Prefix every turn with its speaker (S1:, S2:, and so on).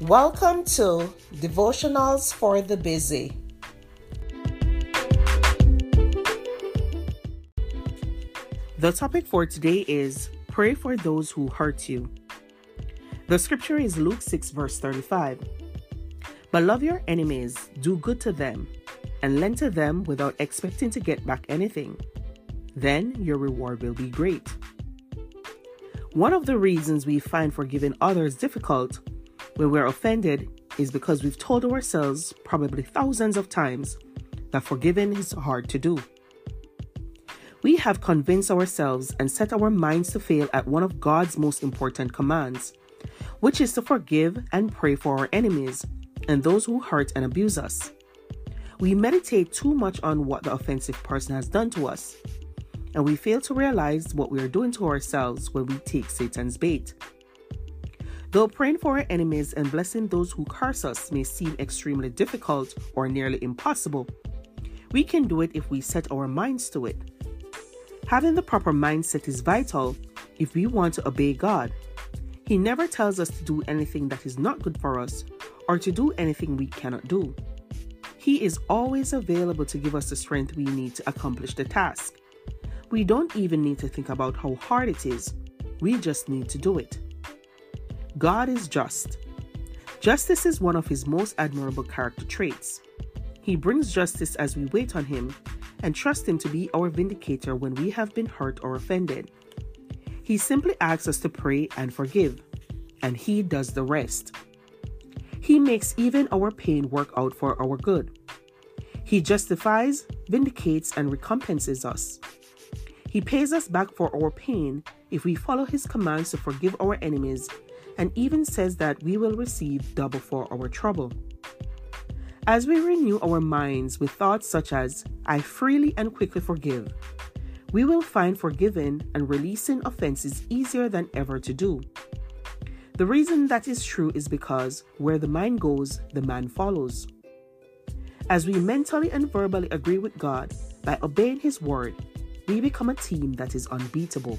S1: Welcome to Devotionals for the Busy.
S2: The topic for today is Pray for those who hurt you. The scripture is Luke 6, verse 35. But love your enemies, do good to them, and lend to them without expecting to get back anything. Then your reward will be great. One of the reasons we find forgiving others difficult when we're offended is because we've told ourselves, probably thousands of times, that forgiving is hard to do. We have convinced ourselves and set our minds to fail at one of God's most important commands, which is to forgive and pray for our enemies and those who hurt and abuse us. We meditate too much on what the offensive person has done to us, and we fail to realize what we are doing to ourselves when we take Satan's bait. Though praying for our enemies and blessing those who curse us may seem extremely difficult or nearly impossible, we can do it if we set our minds to it. Having the proper mindset is vital if we want to obey God. He never tells us to do anything that is not good for us or to do anything we cannot do. He is always available to give us the strength we need to accomplish the task. We don't even need to think about how hard it is, we just need to do it. God is just. Justice is one of his most admirable character traits. He brings justice as we wait on him and trust him to be our vindicator when we have been hurt or offended. He simply asks us to pray and forgive, and he does the rest. He makes even our pain work out for our good. He justifies, vindicates, and recompenses us. He pays us back for our pain if we follow his commands to forgive our enemies, and even says that we will receive double for our trouble. As we renew our minds with thoughts such as, I freely and quickly forgive, we will find forgiving and releasing offenses easier than ever to do. The reason that is true is because where the mind goes, the man follows. As we mentally and verbally agree with God by obeying His word, we become a team that is unbeatable.